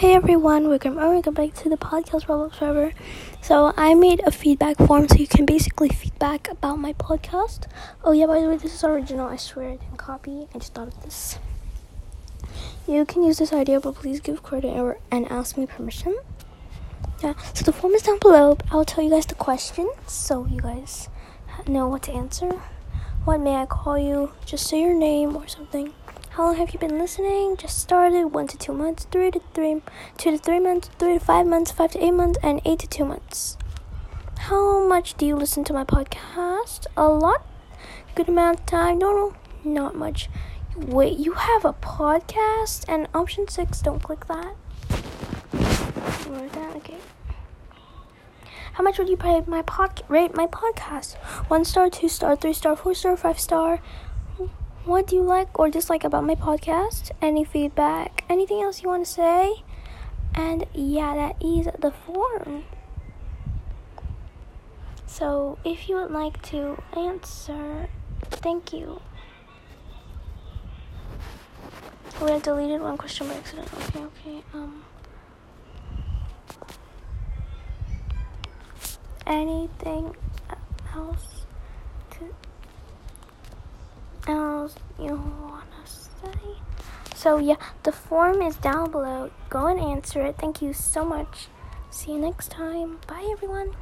Hey everyone, welcome or welcome back to the podcast Roblox Forever. So I made a feedback form so you can basically feedback about my podcast. Oh yeah, by the way, this is original. I swear I didn't copy. I just thought of this. You can use this idea, but please give credit or, and ask me permission. Yeah. So the form is down below. I'll tell you guys the questions so you guys know what to answer. What may I call you? Just say your name or something. How long have you been listening? Just started. One to two months. Three to three. Two to three months. Three to five months. Five to eight months. And eight to two months. How much do you listen to my podcast? A lot. Good amount of time. No, no, not much. Wait, you have a podcast? And option six. Don't click that. That? Okay. How much would you pay my pod rate my podcast? One star, two star, three star, four star, five star. What do you like or dislike about my podcast? Any feedback? Anything else you want to say? And yeah, that is the form. So if you would like to answer, thank you. Oh, I deleted one question by accident. Okay, okay. Um. anything else to you wanna say? So yeah, the form is down below. Go and answer it. Thank you so much. See you next time. Bye everyone.